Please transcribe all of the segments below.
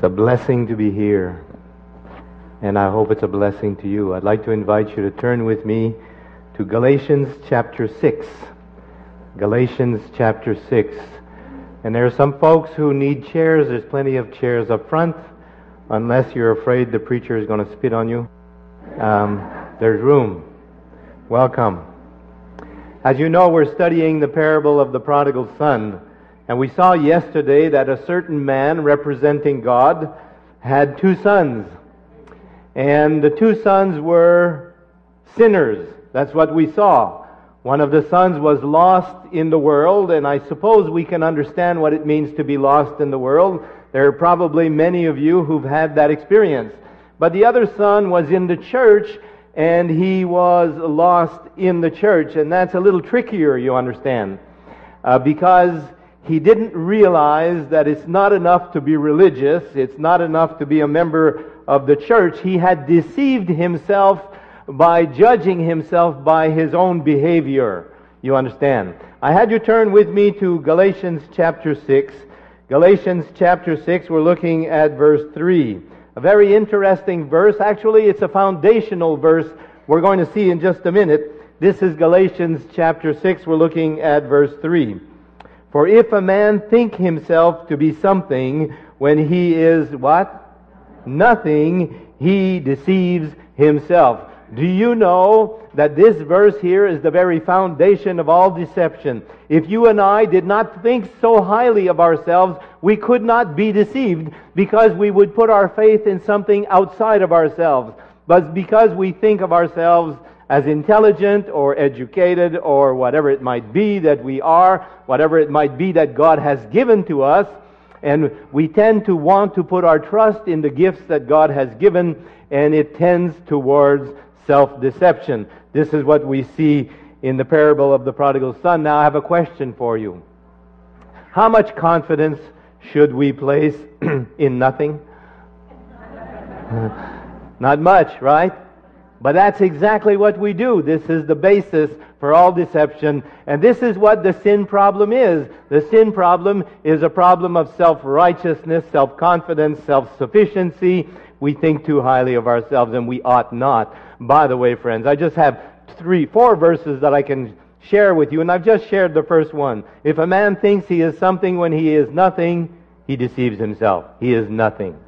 It's a blessing to be here, and I hope it's a blessing to you. I'd like to invite you to turn with me to Galatians chapter 6. Galatians chapter 6. And there are some folks who need chairs. There's plenty of chairs up front, unless you're afraid the preacher is going to spit on you. Um, there's room. Welcome. As you know, we're studying the parable of the prodigal son. And we saw yesterday that a certain man representing God had two sons. And the two sons were sinners. That's what we saw. One of the sons was lost in the world, and I suppose we can understand what it means to be lost in the world. There are probably many of you who've had that experience. But the other son was in the church, and he was lost in the church, and that's a little trickier, you understand, uh, because he didn't realize that it's not enough to be religious, it's not enough to be a member of the church. He had deceived himself by judging himself by his own behavior. You understand? I had you turn with me to Galatians chapter 6. Galatians chapter 6, we're looking at verse 3. A very interesting verse. Actually, it's a foundational verse we're going to see in just a minute. This is Galatians chapter 6. We're looking at verse 3. For if a man think himself to be something when he is what? Nothing, he deceives himself. Do you know that this verse here is the very foundation of all deception? If you and I did not think so highly of ourselves, we could not be deceived because we would put our faith in something outside of ourselves. But because we think of ourselves as intelligent or educated or whatever it might be that we are, whatever it might be that God has given to us, and we tend to want to put our trust in the gifts that God has given, and it tends towards self deception. This is what we see in the parable of the prodigal son. Now, I have a question for you. How much confidence should we place in nothing? Not much, right? But that's exactly what we do. This is the basis for all deception. And this is what the sin problem is. The sin problem is a problem of self-righteousness, self-confidence, self-sufficiency. We think too highly of ourselves and we ought not. By the way, friends, I just have three, four verses that I can share with you, and I've just shared the first one. If a man thinks he is something when he is nothing, he deceives himself. He is nothing.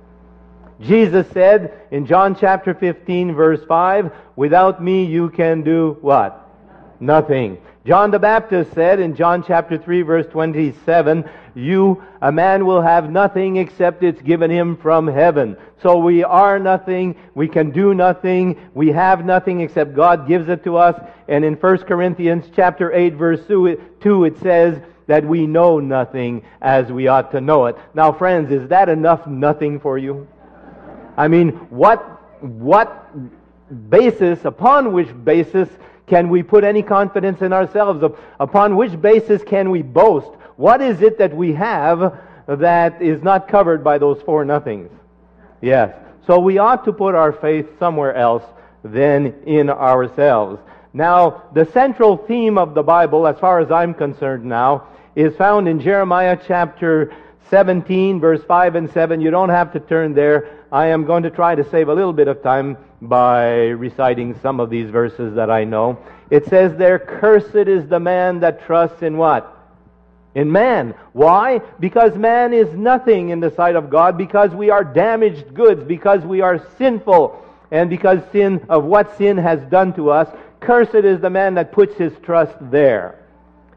Jesus said in John chapter 15 verse 5, without me you can do what? Nothing. John the Baptist said in John chapter 3 verse 27, you, a man will have nothing except it's given him from heaven. So we are nothing, we can do nothing, we have nothing except God gives it to us. And in 1 Corinthians chapter 8 verse 2 it says that we know nothing as we ought to know it. Now friends, is that enough nothing for you? I mean, what, what basis, upon which basis can we put any confidence in ourselves? Upon which basis can we boast? What is it that we have that is not covered by those four nothings? Yes. So we ought to put our faith somewhere else than in ourselves. Now, the central theme of the Bible, as far as I'm concerned now, is found in Jeremiah chapter 17, verse 5 and 7. You don't have to turn there. I am going to try to save a little bit of time by reciting some of these verses that I know. It says there, Cursed is the man that trusts in what? In man. Why? Because man is nothing in the sight of God, because we are damaged goods, because we are sinful, and because sin of what sin has done to us. Cursed is the man that puts his trust there.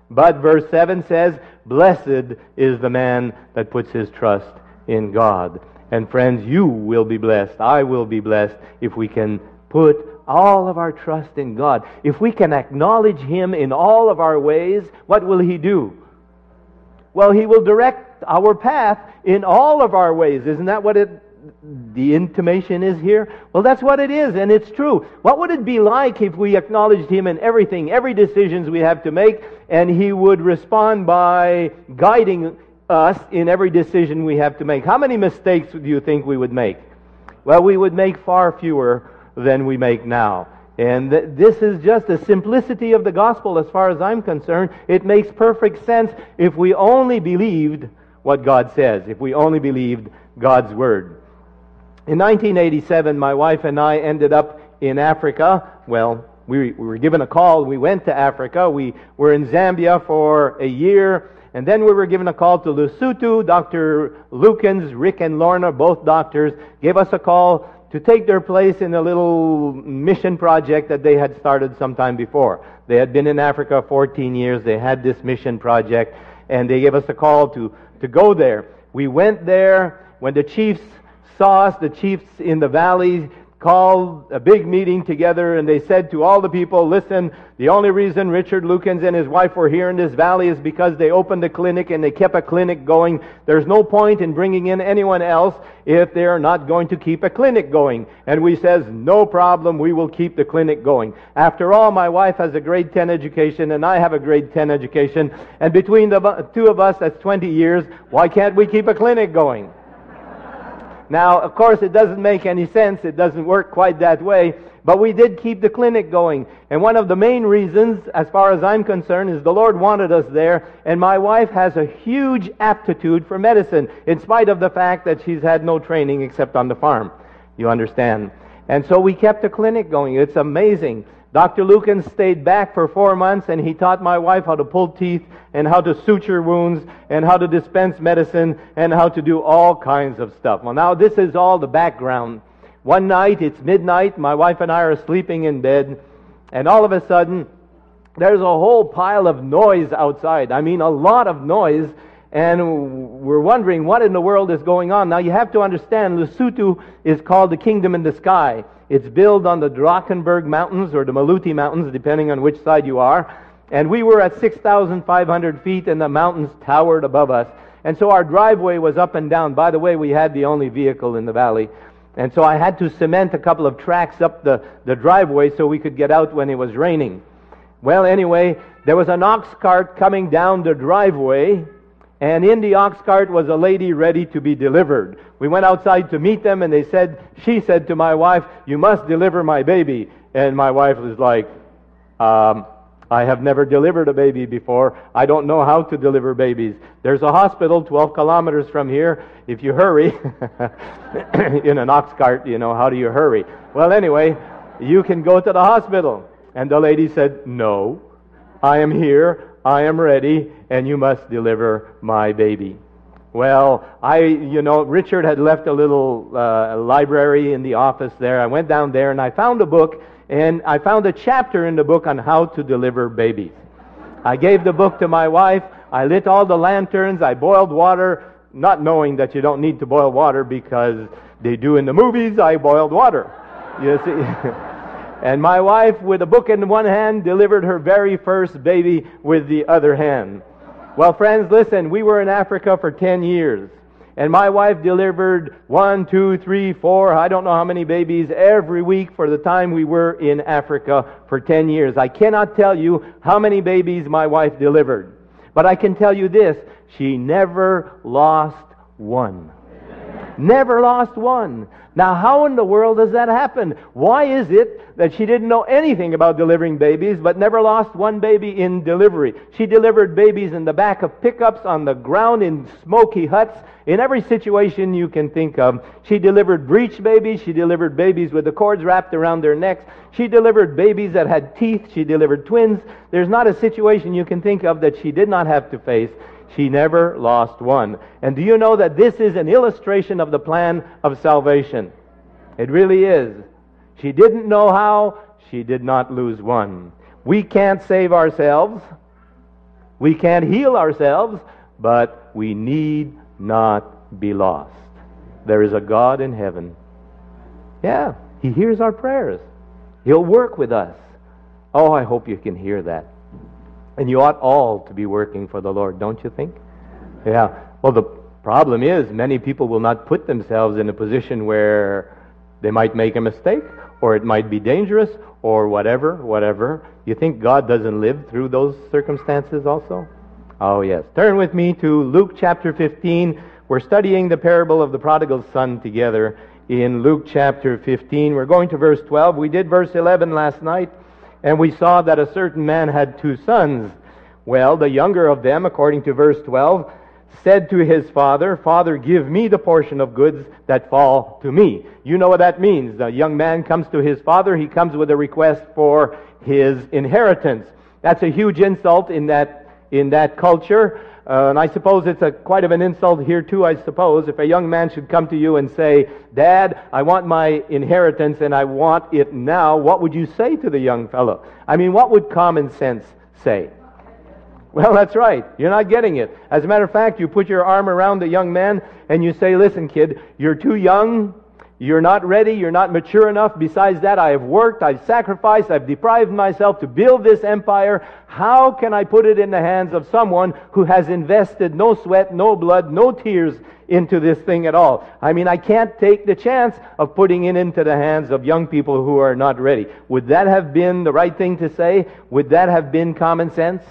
But verse 7 says, Blessed is the man that puts his trust in God. And friends, you will be blessed. I will be blessed if we can put all of our trust in God. If we can acknowledge Him in all of our ways, what will He do? Well, He will direct our path in all of our ways. Isn't that what it, the intimation is here? Well, that's what it is, and it's true. What would it be like if we acknowledged Him in everything, every decisions we have to make, and He would respond by guiding us in every decision we have to make. How many mistakes do you think we would make? Well, we would make far fewer than we make now. And th- this is just the simplicity of the gospel as far as I'm concerned. It makes perfect sense if we only believed what God says, if we only believed God's Word. In 1987, my wife and I ended up in Africa. Well, we, we were given a call. We went to Africa. We were in Zambia for a year. And then we were given a call to Lesotho. Dr. Lukens, Rick and Lorna, both doctors, gave us a call to take their place in a little mission project that they had started some time before. They had been in Africa 14 years. They had this mission project, and they gave us a call to, to go there. We went there. When the chiefs saw us, the chiefs in the valley called a big meeting together and they said to all the people, listen, the only reason Richard Lukens and his wife were here in this valley is because they opened a clinic and they kept a clinic going. There's no point in bringing in anyone else if they're not going to keep a clinic going. And we says, no problem, we will keep the clinic going. After all, my wife has a grade 10 education and I have a grade 10 education. And between the two of us, that's 20 years, why can't we keep a clinic going? Now, of course, it doesn't make any sense. It doesn't work quite that way. But we did keep the clinic going. And one of the main reasons, as far as I'm concerned, is the Lord wanted us there. And my wife has a huge aptitude for medicine, in spite of the fact that she's had no training except on the farm. You understand? And so we kept the clinic going. It's amazing. Dr. Lukens stayed back for four months and he taught my wife how to pull teeth and how to suture wounds and how to dispense medicine and how to do all kinds of stuff. Well, now this is all the background. One night, it's midnight, my wife and I are sleeping in bed, and all of a sudden, there's a whole pile of noise outside. I mean, a lot of noise, and we're wondering what in the world is going on. Now, you have to understand, Lesotho is called the kingdom in the sky. It's built on the Drakensberg Mountains or the Maluti Mountains, depending on which side you are. And we were at 6,500 feet, and the mountains towered above us. And so our driveway was up and down. By the way, we had the only vehicle in the valley. And so I had to cement a couple of tracks up the, the driveway so we could get out when it was raining. Well, anyway, there was an ox cart coming down the driveway, and in the ox cart was a lady ready to be delivered. We went outside to meet them, and they said, she said to my wife, You must deliver my baby. And my wife was like, um, I have never delivered a baby before. I don't know how to deliver babies. There's a hospital 12 kilometers from here. If you hurry, in an ox cart, you know, how do you hurry? Well, anyway, you can go to the hospital. And the lady said, No, I am here. I am ready, and you must deliver my baby. Well, I, you know, Richard had left a little uh, library in the office there. I went down there and I found a book, and I found a chapter in the book on how to deliver babies. I gave the book to my wife. I lit all the lanterns. I boiled water, not knowing that you don't need to boil water because they do in the movies. I boiled water. You see. and my wife, with a book in one hand, delivered her very first baby with the other hand. Well, friends, listen, we were in Africa for 10 years. And my wife delivered one, two, three, four, I don't know how many babies every week for the time we were in Africa for 10 years. I cannot tell you how many babies my wife delivered. But I can tell you this, she never lost one. Never lost one. Now, how in the world does that happen? Why is it that she didn't know anything about delivering babies, but never lost one baby in delivery? She delivered babies in the back of pickups, on the ground, in smoky huts, in every situation you can think of. She delivered breech babies. She delivered babies with the cords wrapped around their necks. She delivered babies that had teeth. She delivered twins. There's not a situation you can think of that she did not have to face. She never lost one. And do you know that this is an illustration of the plan of salvation? It really is. She didn't know how, she did not lose one. We can't save ourselves, we can't heal ourselves, but we need not be lost. There is a God in heaven. Yeah, He hears our prayers. He'll work with us. Oh, I hope you can hear that. And you ought all to be working for the Lord, don't you think? Yeah. Well, the problem is many people will not put themselves in a position where they might make a mistake, or it might be dangerous, or whatever, whatever. You think God doesn't live through those circumstances also? Oh, yes. Turn with me to Luke chapter 15. We're studying the parable of the prodigal son together in Luke chapter 15. We're going to verse 12. We did verse 11 last night. And we saw that a certain man had two sons. Well, the younger of them, according to verse 12, said to his father, Father, give me the portion of goods that fall to me. You know what that means. The young man comes to his father, he comes with a request for his inheritance. That's a huge insult in that, in that culture. Uh, and I suppose it's a, quite of an insult here too, I suppose, if a young man should come to you and say, Dad, I want my inheritance and I want it now, what would you say to the young fellow? I mean, what would common sense say? Well, that's right. You're not getting it. As a matter of fact, you put your arm around the young man and you say, Listen, kid, you're too young you're not ready. You're not mature enough. Besides that, I have worked. I've sacrificed. I've deprived myself to build this empire. How can I put it in the hands of someone who has invested no sweat, no blood, no tears into this thing at all? I mean, I can't take the chance of putting it into the hands of young people who are not ready. Would that have been the right thing to say? Would that have been common sense?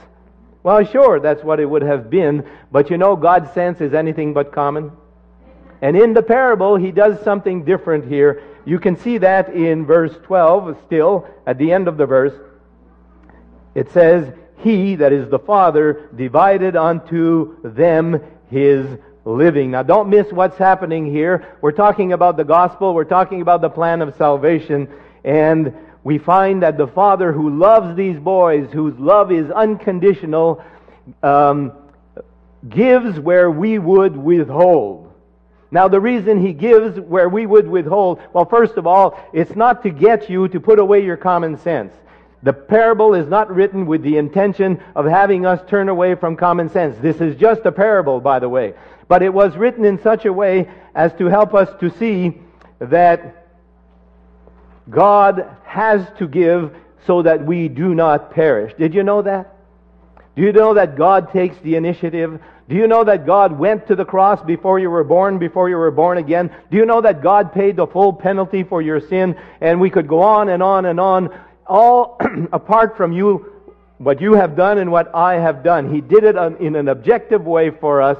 Well, sure, that's what it would have been. But you know, God's sense is anything but common. And in the parable, he does something different here. You can see that in verse 12, still, at the end of the verse. It says, He, that is the Father, divided unto them his living. Now, don't miss what's happening here. We're talking about the gospel, we're talking about the plan of salvation, and we find that the Father who loves these boys, whose love is unconditional, um, gives where we would withhold. Now, the reason he gives where we would withhold, well, first of all, it's not to get you to put away your common sense. The parable is not written with the intention of having us turn away from common sense. This is just a parable, by the way. But it was written in such a way as to help us to see that God has to give so that we do not perish. Did you know that? Do you know that God takes the initiative do you know that God went to the cross before you were born, before you were born again? Do you know that God paid the full penalty for your sin? And we could go on and on and on, all apart from you, what you have done and what I have done. He did it um, in an objective way for us.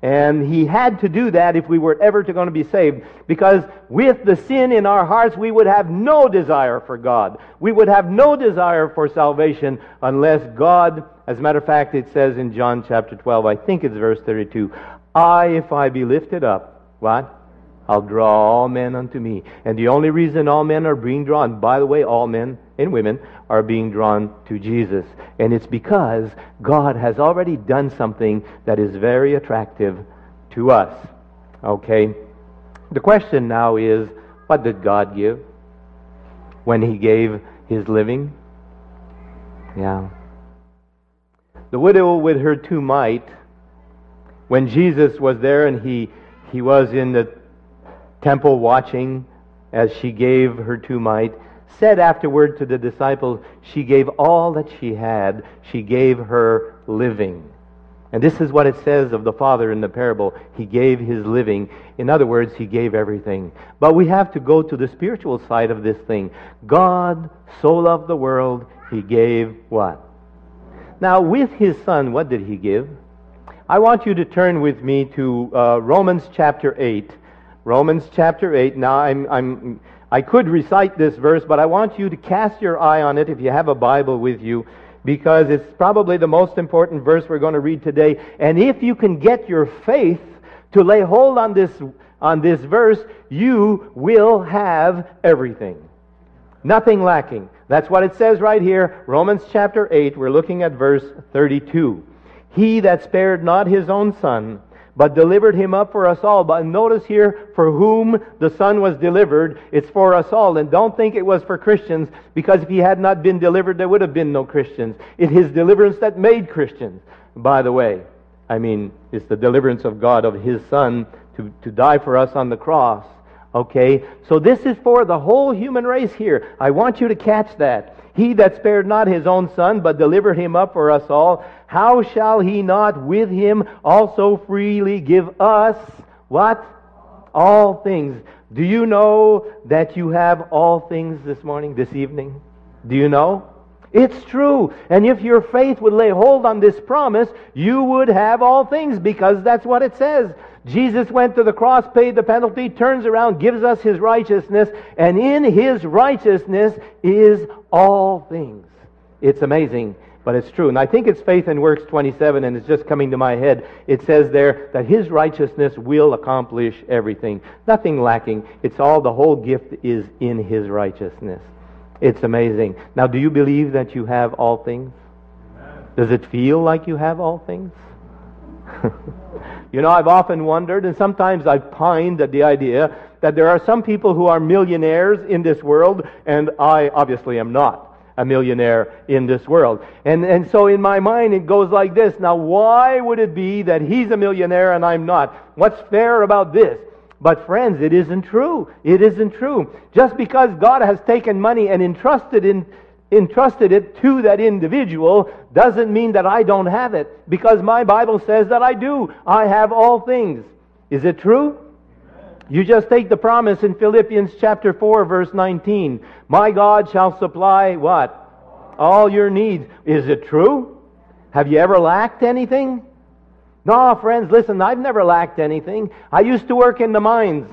And he had to do that if we were ever going to be saved. Because with the sin in our hearts, we would have no desire for God. We would have no desire for salvation unless God as a matter of fact, it says in John chapter 12, I think it's verse 32, I, if I be lifted up, what? I'll draw all men unto me. And the only reason all men are being drawn, by the way, all men and women are being drawn to Jesus. And it's because God has already done something that is very attractive to us. Okay? The question now is what did God give when He gave His living? Yeah. The widow with her two mite, when Jesus was there and he, he was in the temple watching as she gave her two mite, said afterward to the disciples, She gave all that she had, she gave her living. And this is what it says of the Father in the parable. He gave his living. In other words, he gave everything. But we have to go to the spiritual side of this thing. God so loved the world, he gave what? Now, with his son, what did he give? I want you to turn with me to uh, Romans chapter 8. Romans chapter 8. Now, I'm, I'm, I could recite this verse, but I want you to cast your eye on it if you have a Bible with you, because it's probably the most important verse we're going to read today. And if you can get your faith to lay hold on this, on this verse, you will have everything. Nothing lacking. That's what it says right here, Romans chapter 8. We're looking at verse 32. He that spared not his own son, but delivered him up for us all. But notice here, for whom the Son was delivered, it's for us all. And don't think it was for Christians, because if he had not been delivered, there would have been no Christians. It's his deliverance that made Christians, by the way. I mean, it's the deliverance of God, of his Son, to, to die for us on the cross. Okay? So this is for the whole human race here. I want you to catch that. He that spared not his own son, but delivered him up for us all, how shall he not with him also freely give us what? All things. Do you know that you have all things this morning, this evening? Do you know? It's true. And if your faith would lay hold on this promise, you would have all things because that's what it says. Jesus went to the cross, paid the penalty, turns around, gives us his righteousness, and in his righteousness is all things. It's amazing. but it's true. And I think it's Faith and Works 27, and it's just coming to my head. It says there that His righteousness will accomplish everything. Nothing lacking. It's all, the whole gift is in His righteousness. It's amazing. Now, do you believe that you have all things? Does it feel like you have all things? you know, I've often wondered, and sometimes I've pined at the idea that there are some people who are millionaires in this world, and I obviously am not a millionaire in this world. And, and so in my mind, it goes like this. Now, why would it be that he's a millionaire and I'm not? What's fair about this? But friends, it isn't true. It isn't true. Just because God has taken money and entrusted in, entrusted it to that individual doesn't mean that I don't have it. Because my Bible says that I do. I have all things. Is it true? You just take the promise in Philippians chapter 4 verse 19. My God shall supply what? All your needs. Is it true? Have you ever lacked anything? No, friends, listen, I've never lacked anything. I used to work in the mines.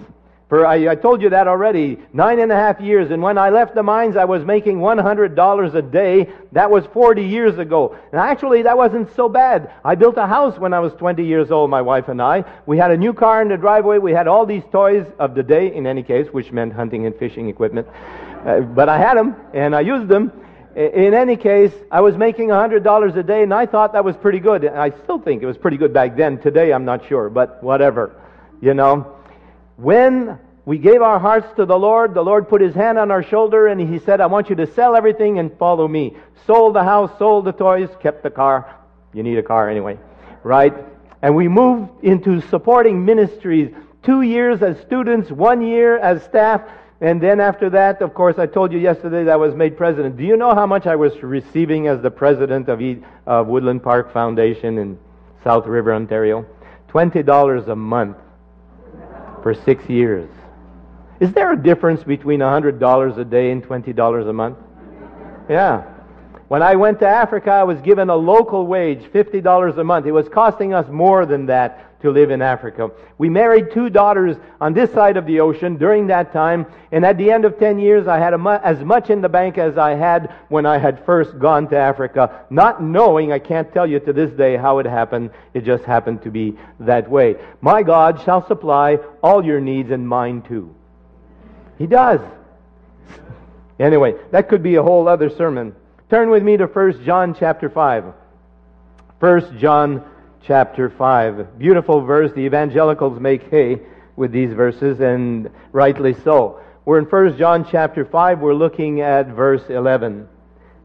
For I, I, told you that already. Nine and a half years. And when I left the mines, I was making $100 a day. That was 40 years ago. And actually, that wasn't so bad. I built a house when I was 20 years old, my wife and I. We had a new car in the driveway. We had all these toys of the day, in any case, which meant hunting and fishing equipment. Uh, but I had them, and I used them. In any case, I was making $100 a day, and I thought that was pretty good. I still think it was pretty good back then. Today, I'm not sure, but whatever. You know. When we gave our hearts to the Lord, the Lord put his hand on our shoulder and he said, I want you to sell everything and follow me. Sold the house, sold the toys, kept the car. You need a car anyway, right? And we moved into supporting ministries. Two years as students, one year as staff, and then after that, of course, I told you yesterday that I was made president. Do you know how much I was receiving as the president of Woodland Park Foundation in South River, Ontario? $20 a month for six years. Is there a difference between $100 a day and $20 a month? Yeah. When I went to Africa, I was given a local wage, $50 a month. It was costing us more than that to live in Africa. We married two daughters on this side of the ocean during that time, and at the end of 10 years, I had mu- as much in the bank as I had when I had first gone to Africa, not knowing, I can't tell you to this day how it happened. It just happened to be that way. My God shall supply all your needs and mine too. He does. Anyway, that could be a whole other sermon. Turn with me to 1 John chapter 5. 1 John chapter 5. Beautiful verse. The evangelicals make hay with these verses, and rightly so. We're in 1 John chapter 5. We're looking at verse 11.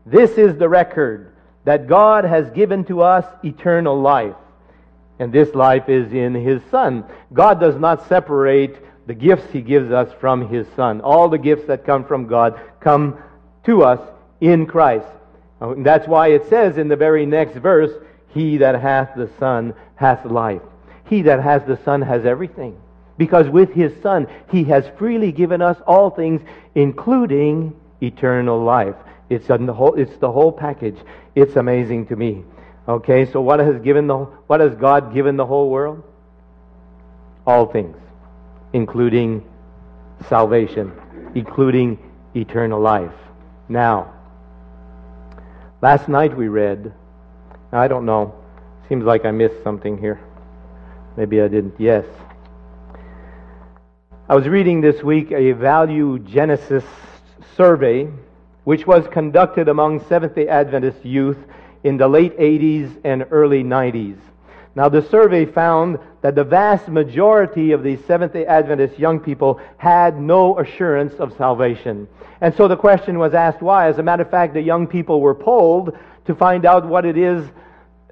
This is the record that God has given to us eternal life. And this life is in His Son. God does not separate the gifts He gives us from His Son. All the gifts that come from God come to us in Christ. Oh, and that's why it says in the very next verse, he that hath the Son hath life. He that has the Son has everything. Because with his Son, he has freely given us all things, including eternal life. It's, the whole, it's the whole package. It's amazing to me. Okay, so what has, given the, what has God given the whole world? All things, including salvation, including eternal life. Now, last night we read I don't know. Seems like I missed something here. Maybe I didn't. Yes. I was reading this week a Value Genesis survey which was conducted among Seventh day Adventist youth in the late 80s and early 90s. Now, the survey found that the vast majority of these Seventh day Adventist young people had no assurance of salvation. And so the question was asked why. As a matter of fact, the young people were polled to find out what it is,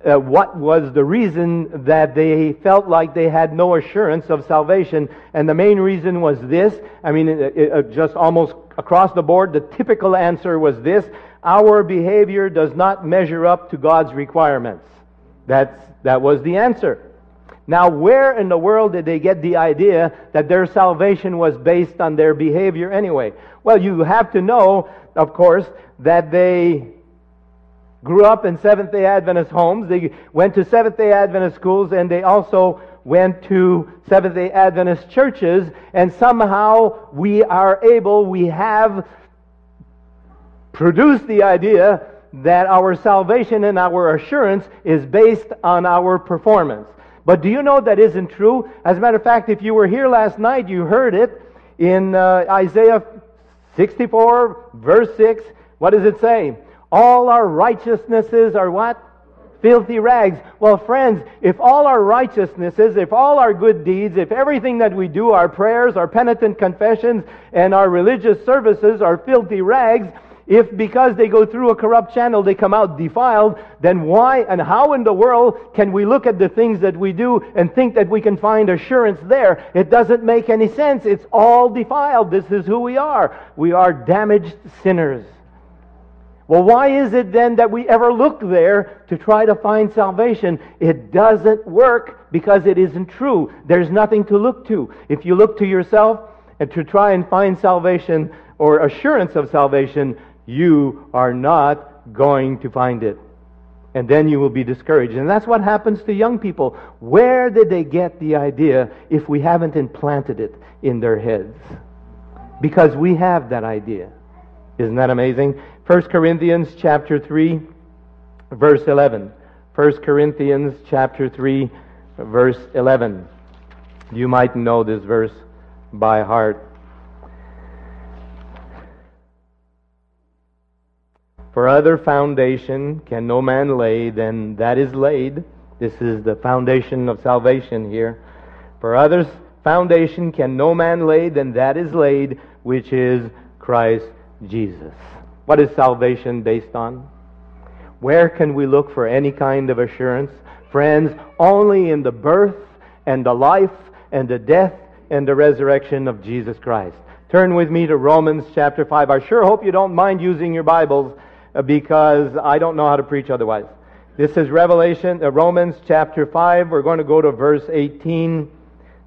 uh, what was the reason that they felt like they had no assurance of salvation. And the main reason was this. I mean, it, it, just almost across the board, the typical answer was this. Our behavior does not measure up to God's requirements. That's, that was the answer. Now, where in the world did they get the idea that their salvation was based on their behavior anyway? Well, you have to know, of course, that they grew up in Seventh day Adventist homes. They went to Seventh day Adventist schools and they also went to Seventh day Adventist churches. And somehow we are able, we have produced the idea that our salvation and our assurance is based on our performance. But do you know that isn't true? As a matter of fact, if you were here last night, you heard it in uh, Isaiah 64, verse 6. What does it say? All our righteousnesses are what? filthy rags. Well, friends, if all our righteousnesses, if all our good deeds, if everything that we do, our prayers, our penitent confessions, and our religious services are filthy rags, if because they go through a corrupt channel they come out defiled, then why and how in the world can we look at the things that we do and think that we can find assurance there? It doesn't make any sense. It's all defiled. This is who we are. We are damaged sinners. Well, why is it then that we ever look there to try to find salvation? It doesn't work because it isn't true. There's nothing to look to. If you look to yourself and to try and find salvation or assurance of salvation, you are not going to find it. And then you will be discouraged. And that's what happens to young people. Where did they get the idea if we haven't implanted it in their heads? Because we have that idea. Isn't that amazing? 1 Corinthians chapter 3 verse 11. 1 Corinthians chapter 3 verse 11. You might know this verse by heart. For other foundation can no man lay than that is laid. This is the foundation of salvation here. For others foundation can no man lay than that is laid, which is Christ Jesus. What is salvation based on? Where can we look for any kind of assurance? Friends, only in the birth and the life and the death and the resurrection of Jesus Christ. Turn with me to Romans chapter 5. I sure hope you don't mind using your Bibles because I don't know how to preach otherwise. This is Revelation, uh, Romans chapter 5. We're going to go to verse 18.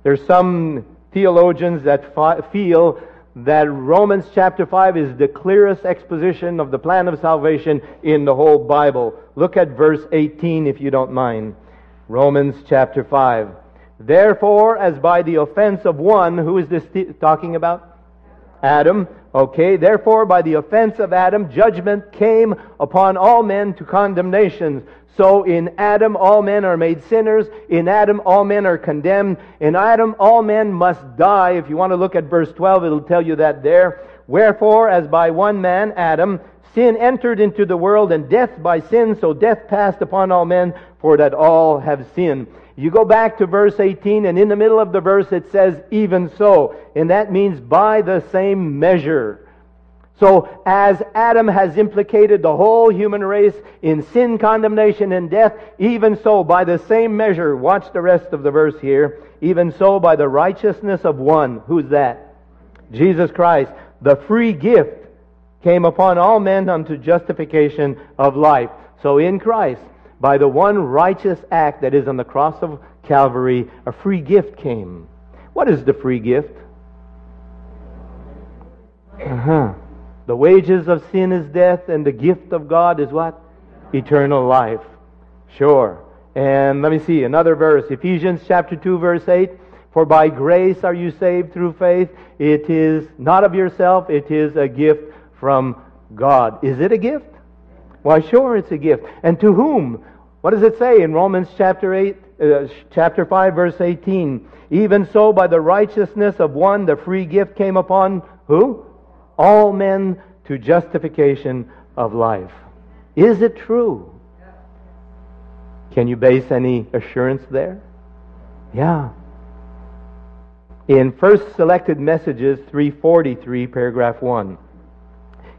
There's some theologians that fi- feel that Romans chapter 5 is the clearest exposition of the plan of salvation in the whole Bible. Look at verse 18 if you don't mind. Romans chapter 5. Therefore, as by the offense of one, who is this talking about? Adam. Okay, therefore, by the offense of Adam, judgment came upon all men to condemnation. So in Adam, all men are made sinners. In Adam, all men are condemned. In Adam, all men must die. If you want to look at verse 12, it'll tell you that there. Wherefore, as by one man, Adam, sin entered into the world, and death by sin, so death passed upon all men, for that all have sinned. You go back to verse 18, and in the middle of the verse it says, even so. And that means by the same measure. So, as Adam has implicated the whole human race in sin, condemnation, and death, even so, by the same measure, watch the rest of the verse here, even so, by the righteousness of one, who's that? Jesus Christ, the free gift came upon all men unto justification of life. So, in Christ, by the one righteous act that is on the cross of Calvary, a free gift came. What is the free gift? Uh-huh. The wages of sin is death, and the gift of God is what? Eternal life. Sure. And let me see another verse. Ephesians chapter 2, verse 8. For by grace are you saved through faith. It is not of yourself, it is a gift from God. Is it a gift? Why, sure, it's a gift. And to whom? What does it say in Romans chapter 8, uh, chapter 5, verse 18? Even so, by the righteousness of one, the free gift came upon who? All men to justification of life. Is it true? Can you base any assurance there? Yeah. In First Selected Messages 343, paragraph 1,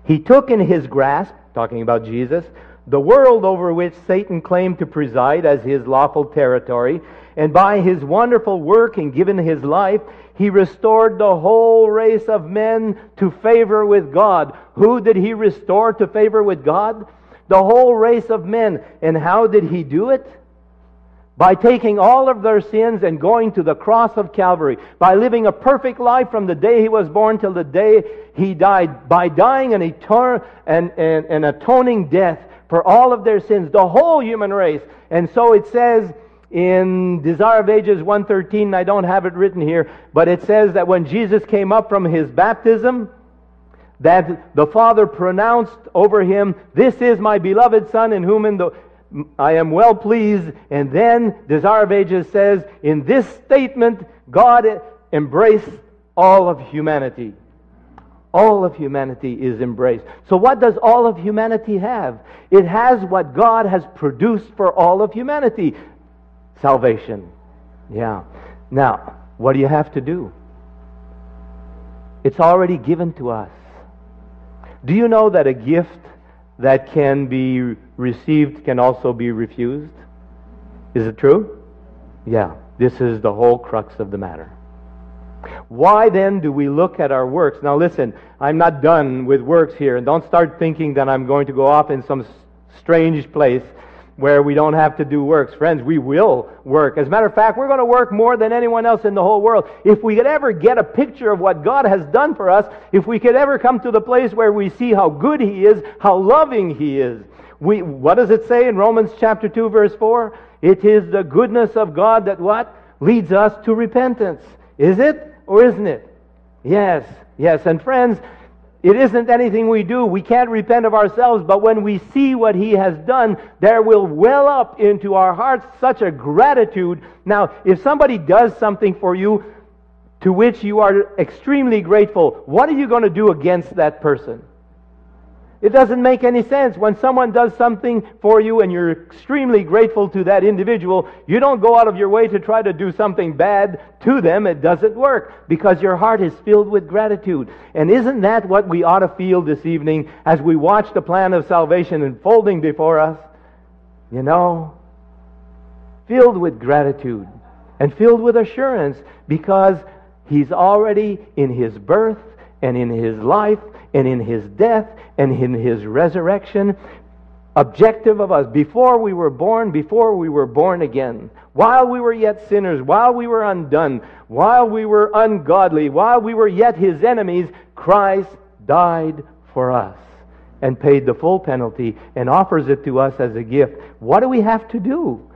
he took in his grasp, talking about Jesus, the world over which Satan claimed to preside as his lawful territory, and by his wonderful work and giving his life, he restored the whole race of men to favor with God. Who did he restore to favor with God? The whole race of men. And how did he do it? By taking all of their sins and going to the cross of Calvary. By living a perfect life from the day he was born till the day he died. By dying an, etern- an, an, an atoning death for all of their sins, the whole human race. And so it says in Desire of Ages 113, I don't have it written here, but it says that when Jesus came up from his baptism, that the Father pronounced over him, This is my beloved Son in whom in the, I am well pleased. And then Desire of Ages says, In this statement, God embraced all of humanity. All of humanity is embraced. So, what does all of humanity have? It has what God has produced for all of humanity salvation. Yeah. Now, what do you have to do? It's already given to us. Do you know that a gift that can be received can also be refused? Is it true? Yeah. This is the whole crux of the matter. Why then do we look at our works? Now listen, I'm not done with works here, and don't start thinking that I'm going to go off in some strange place where we don't have to do works. Friends, we will work. As a matter of fact, we're going to work more than anyone else in the whole world. If we could ever get a picture of what God has done for us, if we could ever come to the place where we see how good He is, how loving He is, we, what does it say in Romans chapter 2 verse 4? It is the goodness of God that what? Leads us to repentance. Is it or isn't it? Yes, yes. And friends, it isn't anything we do. We can't repent of ourselves, but when we see what He has done, there will well up into our hearts such a gratitude. Now, if somebody does something for you to which you are extremely grateful, what are you going to do against that person? It doesn't make any sense. When someone does something for you and you're extremely grateful to that individual, you don't go out of your way to try to do something bad to them. It doesn't work because your heart is filled with gratitude. And isn't that what we ought to feel this evening as we watch the plan of salvation unfolding before us? You know, filled with gratitude and filled with assurance because He's already in His birth and in His life and in his death and in his resurrection objective of us before we were born, before we were born again, while we were yet sinners, while we were undone, while we were ungodly, while we were yet his enemies, Christ died for us and paid the full penalty and offers it to us as a gift. What do we have to do?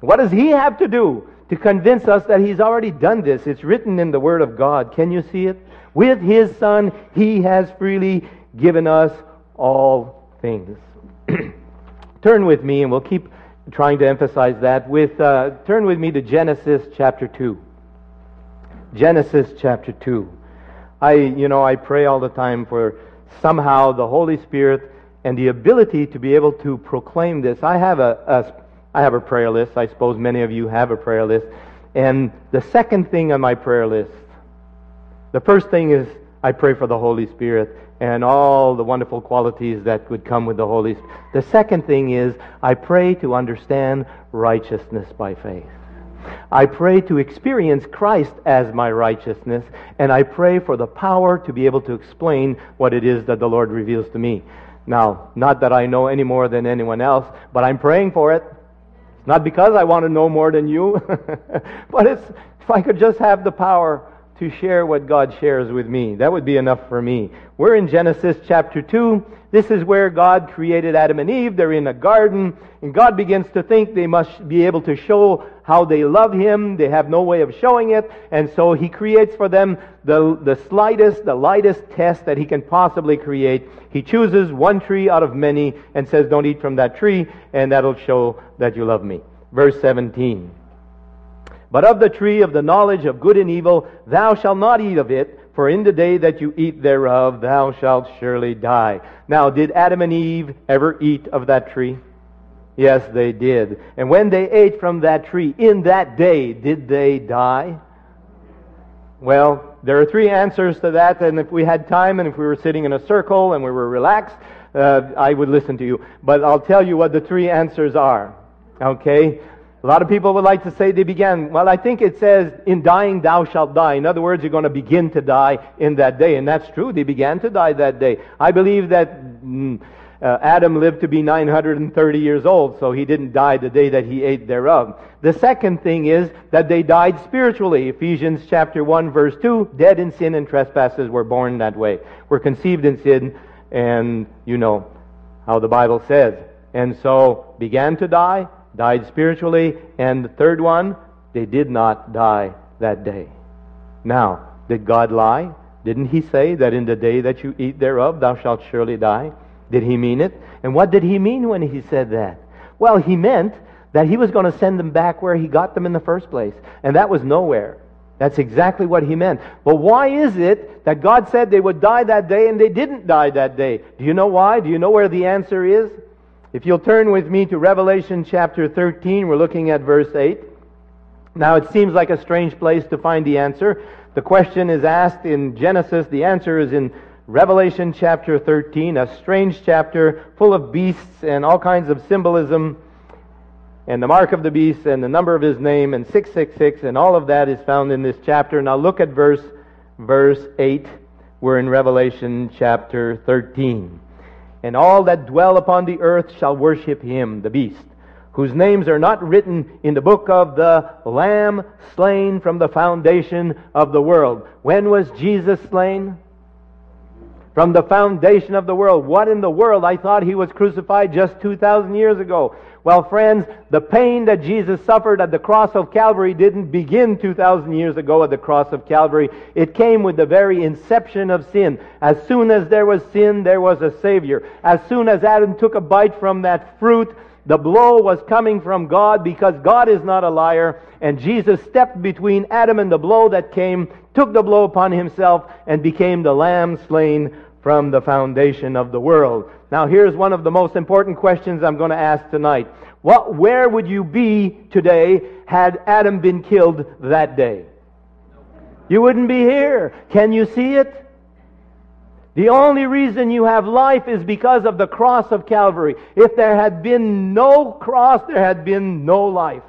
What does he have to do to convince us that he's already done this? It's written in the Word of God. Can you see it? With his Son, he has freely given us all things. turn with me, and we'll keep trying to emphasize that. With uh, turn with me to Genesis chapter two. Genesis chapter two. I, you know, I pray all the time for somehow the Holy Spirit and the ability to be able to proclaim this. I have a, a I have a prayer list. I suppose many of you have a prayer list. And the second thing on my prayer list the first thing is I pray for the Holy Spirit and all the wonderful qualities that would come with the Holy Spirit. The second thing is I pray to understand righteousness by faith. I pray to experience Christ as my righteousness, and I pray for the power to be able to explain what it is that the Lord reveals to me. Now, not that I know any more than anyone else, but I'm praying for it. It's not because I want to know more than you, but it's if I could just have the power to share what God shares with me. That would be enough for me. We're in Genesis chapter 2. This is where God created Adam and Eve. They're in a garden, and God begins to think they must be able to show how they love Him. They have no way of showing it, and so He creates for them the, the slightest, the lightest test that He can possibly create. He chooses one tree out of many and says, Don't eat from that tree, and that'll show that you love me. Verse 17. But of the tree of the knowledge of good and evil, thou shalt not eat of it, for in the day that you eat thereof, thou shalt surely die. Now, did Adam and Eve ever eat of that tree? Yes, they did. And when they ate from that tree, in that day, did they die? Well, there are three answers to that, and if we had time and if we were sitting in a circle and we were relaxed, uh, I would listen to you. But I'll tell you what the three answers are. Okay? A lot of people would like to say they began. Well, I think it says, in dying thou shalt die. In other words, you're going to begin to die in that day. And that's true. They began to die that day. I believe that mm, uh, Adam lived to be 930 years old, so he didn't die the day that he ate thereof. The second thing is that they died spiritually. Ephesians chapter 1 verse 2, dead in sin and trespasses were born that way. Were conceived in sin, and you know how the Bible says. And so began to die, died spiritually, and the third one, they did not die that day. Now, did God lie? Didn't he say that in the day that you eat thereof thou shalt surely die? Did he mean it? And what did he mean when he said that? Well, he meant that he was going to send them back where he got them in the first place. And that was nowhere. That's exactly what he meant. But why is it that God said they would die that day and they didn't die that day? Do you know why? Do you know where the answer is? If you'll turn with me to Revelation chapter 13, we're looking at verse 8. Now, it seems like a strange place to find the answer. The question is asked in Genesis, the answer is in Revelation chapter 13, a strange chapter full of beasts and all kinds of symbolism, and the mark of the beast and the number of his name and 666, and all of that is found in this chapter. Now look at verse, verse 8. We're in Revelation chapter 13. And all that dwell upon the earth shall worship him, the beast, whose names are not written in the book of the Lamb slain from the foundation of the world. When was Jesus slain? from the foundation of the world. What in the world? I thought he was crucified just 2,000 years ago. Well, friends, the pain that Jesus suffered at the cross of Calvary didn't begin 2,000 years ago at the cross of Calvary. It came with the very inception of sin. As soon as there was sin, there was a Savior. As soon as Adam took a bite from that fruit, the blow was coming from God because God is not a liar. And Jesus stepped between Adam and the blow that came, took the blow upon himself, and became the lamb slain from the foundation of the world. Now here's one of the most important questions I'm going to ask tonight. What, where would you be today had Adam been killed that day? You wouldn't be here. Can you see it? The only reason you have life is because of the cross of Calvary. If there had been no cross, there had been no life.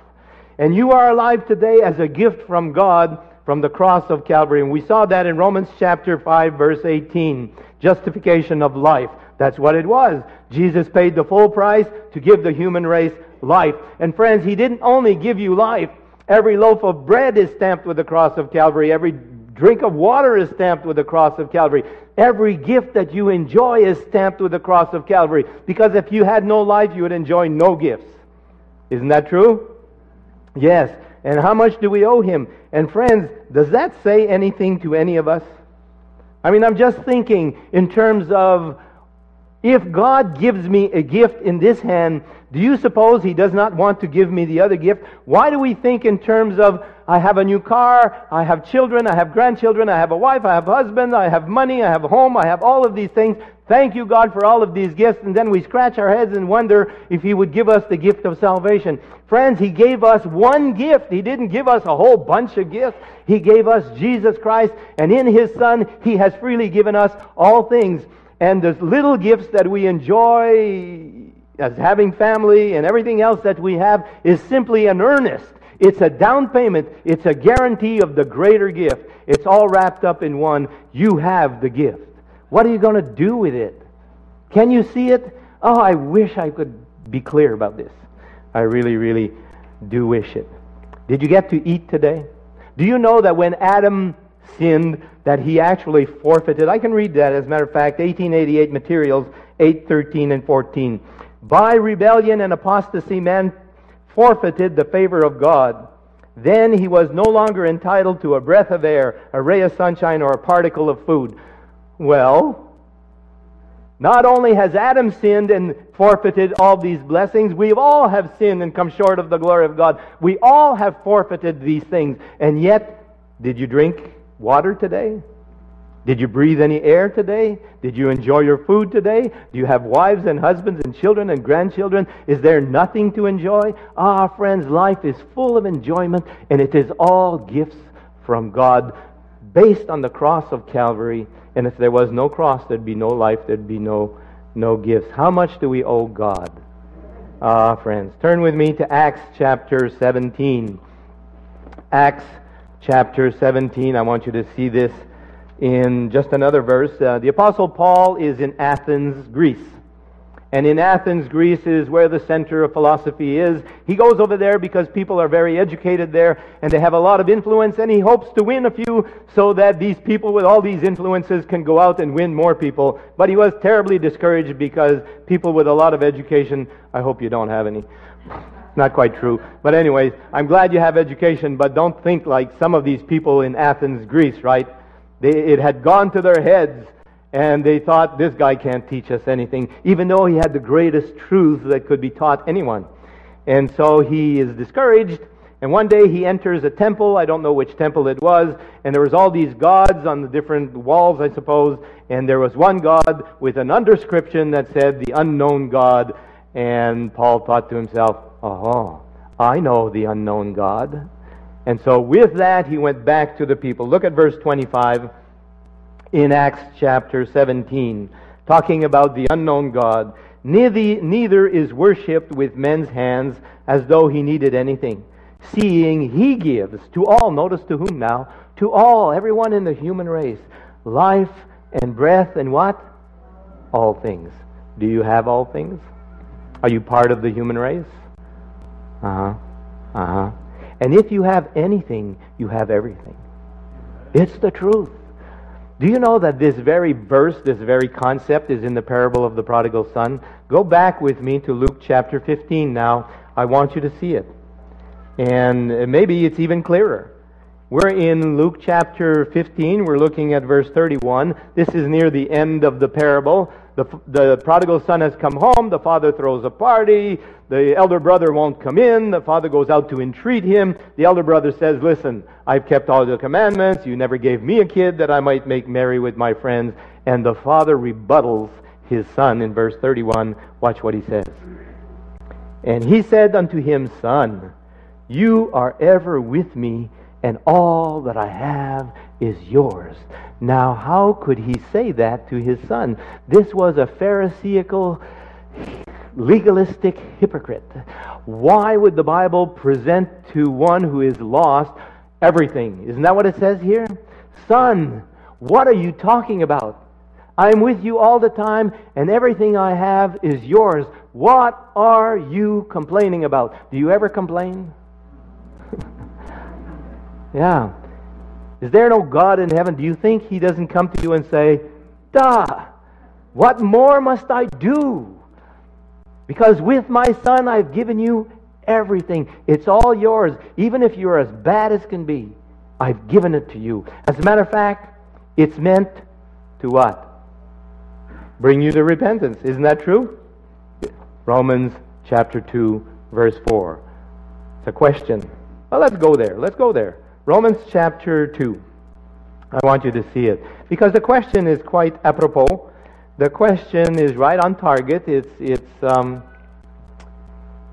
And you are alive today as a gift from God from the cross of Calvary. And we saw that in Romans chapter 5 verse 18 justification of life. That's what it was. Jesus paid the full price to give the human race life. And friends, He didn't only give you life. Every loaf of bread is stamped with the cross of Calvary. Every drink of water is stamped with the cross of Calvary. Every gift that you enjoy is stamped with the cross of Calvary. Because if you had no life, you would enjoy no gifts. Isn't that true? Yes. And how much do we owe Him? And friends, does that say anything to any of us? I mean, I'm just thinking in terms of if God gives me a gift in this hand, do you suppose He does not want to give me the other gift? Why do we think in terms of I have a new car, I have children, I have grandchildren, I have a wife, I have a husband, I have money, I have a home, I have all of these things. Thank you, God, for all of these gifts. And then we scratch our heads and wonder if He would give us the gift of salvation. Friends, He gave us one gift. He didn't give us a whole bunch of gifts. He gave us Jesus Christ, and in His Son, He has freely given us all things. And the little gifts that we enjoy as having family and everything else that we have is simply an earnest. It's a down payment. It's a guarantee of the greater gift. It's all wrapped up in one. You have the gift. What are you going to do with it? Can you see it? Oh, I wish I could be clear about this. I really, really do wish it. Did you get to eat today? Do you know that when Adam sinned, that he actually forfeited? I can read that, as a matter of fact, 1888 materials, 8, 13, and 14. By rebellion and apostasy, man forfeited the favor of God. Then he was no longer entitled to a breath of air, a ray of sunshine, or a particle of food. Well, not only has Adam sinned and forfeited all these blessings, we all have sinned and come short of the glory of God. We all have forfeited these things. And yet, did you drink water today? Did you breathe any air today? Did you enjoy your food today? Do you have wives and husbands and children and grandchildren? Is there nothing to enjoy? Ah, friends, life is full of enjoyment, and it is all gifts from God based on the cross of Calvary and if there was no cross, there'd be no life, there'd be no, no gifts. How much do we owe God? Ah, friends, turn with me to Acts chapter 17. Acts chapter 17. I want you to see this in just another verse. Uh, the Apostle Paul is in Athens, Greece. And in Athens, Greece is where the center of philosophy is. He goes over there because people are very educated there and they have a lot of influence and he hopes to win a few so that these people with all these influences can go out and win more people. But he was terribly discouraged because people with a lot of education, I hope you don't have any. Not quite true. But anyways, I'm glad you have education, but don't think like some of these people in Athens, Greece, right? They, it had gone to their heads, and they thought, this guy can't teach us anything, even though he had the greatest truths that could be taught anyone. And so he is discouraged, and one day he enters a temple. I don't know which temple it was. And there was all these gods on the different walls, I suppose. And there was one God with an underscription that said, the unknown God. And Paul thought to himself, oh, I know the unknown God. And so with that, he went back to the people. Look at verse 25 in Acts chapter 17, talking about the unknown God. Neither, is worshipped with men's hands as though he needed anything seeing he gives to all, notice to whom now? To all, everyone in the human race, life and breath and what? All things. Do you have all things? Are you part of the human race? Uh huh. Uh huh. And if you have anything, you have everything. It's the truth. Do you know that this very verse, this very concept is in the parable of the prodigal son? Go back with me to Luke chapter 15 now. I want you to see it. And maybe it's even clearer. We're in Luke chapter 15. We're looking at verse 31. This is near the end of the parable. The, the prodigal son has come home. The father throws a party. The elder brother won't come in. The father goes out to entreat him. The elder brother says, Listen, I've kept all the commandments. You never gave me a kid that I might make merry with my friends. And the father rebuttals his son in verse 31. Watch what he says. And he said unto him, Son, you are ever with me, and all that I have is yours. Now, how could he say that to his son? This was a Pharisaical, legalistic hypocrite. Why would the Bible present to one who is lost everything? Isn't that what it says here? Son, what are you talking about? I'm with you all the time, and everything I have is yours. What are you complaining about? Do you ever complain? Yeah. Is there no God in heaven? Do you think He doesn't come to you and say, Duh, what more must I do? Because with my Son I've given you everything. It's all yours. Even if you're as bad as can be, I've given it to you. As a matter of fact, it's meant to what? Bring you to repentance. Isn't that true? Romans chapter 2, verse 4. It's a question. Well, let's go there. Let's go there. Romans chapter 2. I want you to see it. Because the question is quite apropos. The question is right on target. It's, it's, um,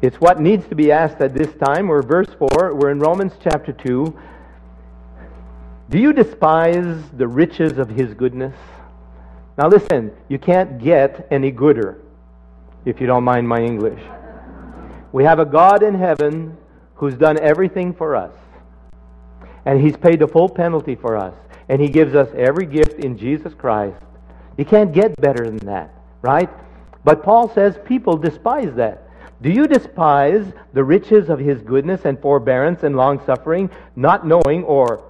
it's what needs to be asked at this time. We're verse 4. We're in Romans chapter 2. Do you despise the riches of his goodness? Now listen, you can't get any gooder, if you don't mind my English. We have a God in heaven who's done everything for us. And He's paid the full penalty for us. And He gives us every gift in Jesus Christ. You can't get better than that, right? But Paul says people despise that. Do you despise the riches of His goodness and forbearance and long suffering, not knowing, or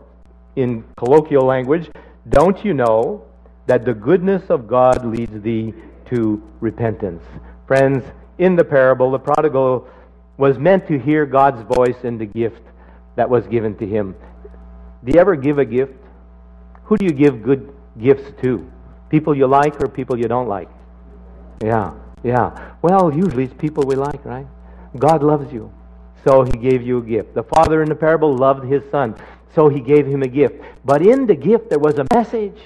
in colloquial language, don't you know that the goodness of God leads thee to repentance? Friends, in the parable, the prodigal was meant to hear God's voice in the gift that was given to him. Do you ever give a gift? Who do you give good gifts to? People you like or people you don't like? Yeah, yeah. Well, usually it's people we like, right? God loves you, so he gave you a gift. The father in the parable loved his son, so he gave him a gift. But in the gift, there was a message.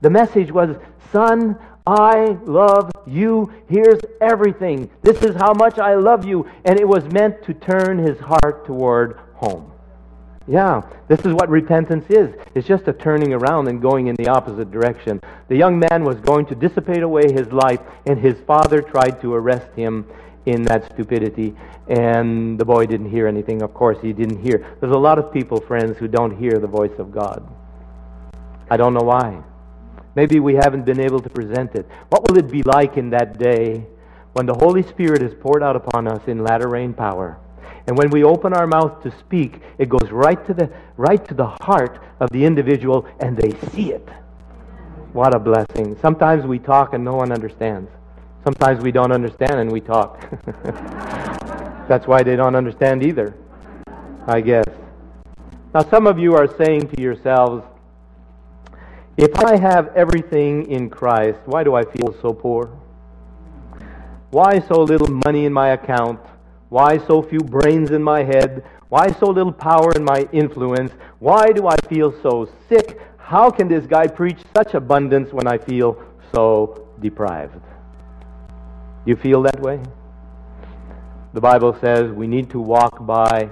The message was, Son, I love you. Here's everything. This is how much I love you. And it was meant to turn his heart toward home. Yeah, this is what repentance is. It's just a turning around and going in the opposite direction. The young man was going to dissipate away his life, and his father tried to arrest him in that stupidity. And the boy didn't hear anything. Of course, he didn't hear. There's a lot of people, friends, who don't hear the voice of God. I don't know why. Maybe we haven't been able to present it. What will it be like in that day when the Holy Spirit is poured out upon us in latter rain power? And when we open our mouth to speak, it goes right to the, right to the heart of the individual and they see it. What a blessing. Sometimes we talk and no one understands. Sometimes we don't understand and we talk. That's why they don't understand either, I guess. Now, some of you are saying to yourselves, If I have everything in Christ, why do I feel so poor? Why so little money in my account? Why so few brains in my head? Why so little power in my influence? Why do I feel so sick? How can this guy preach such abundance when I feel so deprived? You feel that way? The Bible says we need to walk by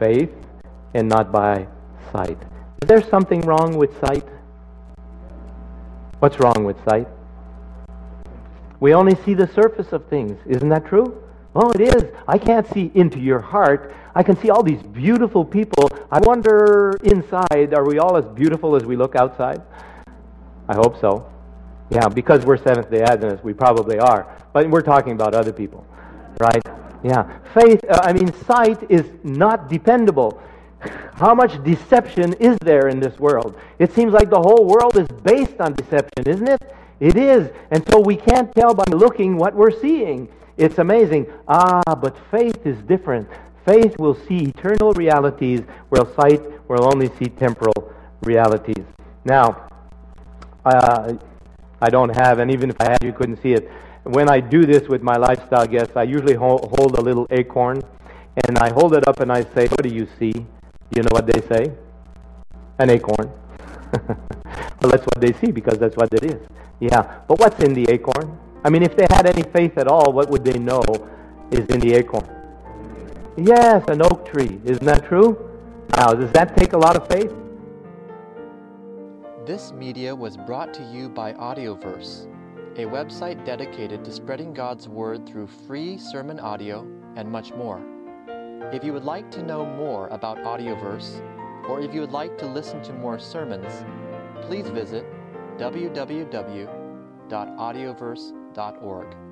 faith and not by sight. Is there something wrong with sight? What's wrong with sight? We only see the surface of things. Isn't that true? Oh, it is. I can't see into your heart. I can see all these beautiful people. I wonder inside, are we all as beautiful as we look outside? I hope so. Yeah, because we're Seventh day Adventists, we probably are. But we're talking about other people, right? Yeah. Faith, uh, I mean, sight is not dependable. How much deception is there in this world? It seems like the whole world is based on deception, isn't it? It is. And so we can't tell by looking what we're seeing. It's amazing. Ah, but faith is different. Faith will see eternal realities, while sight will only see temporal realities. Now, uh, I don't have, and even if I had, you couldn't see it. When I do this with my lifestyle guests, I usually hold a little acorn, and I hold it up and I say, What do you see? You know what they say? An acorn. well, that's what they see because that's what it is. Yeah, but what's in the acorn? I mean, if they had any faith at all, what would they know is in the acorn? Yes, an oak tree. Isn't that true? Now, does that take a lot of faith? This media was brought to you by Audioverse, a website dedicated to spreading God's Word through free sermon audio and much more. If you would like to know more about Audioverse, or if you would like to listen to more sermons, please visit www.audioverse.org.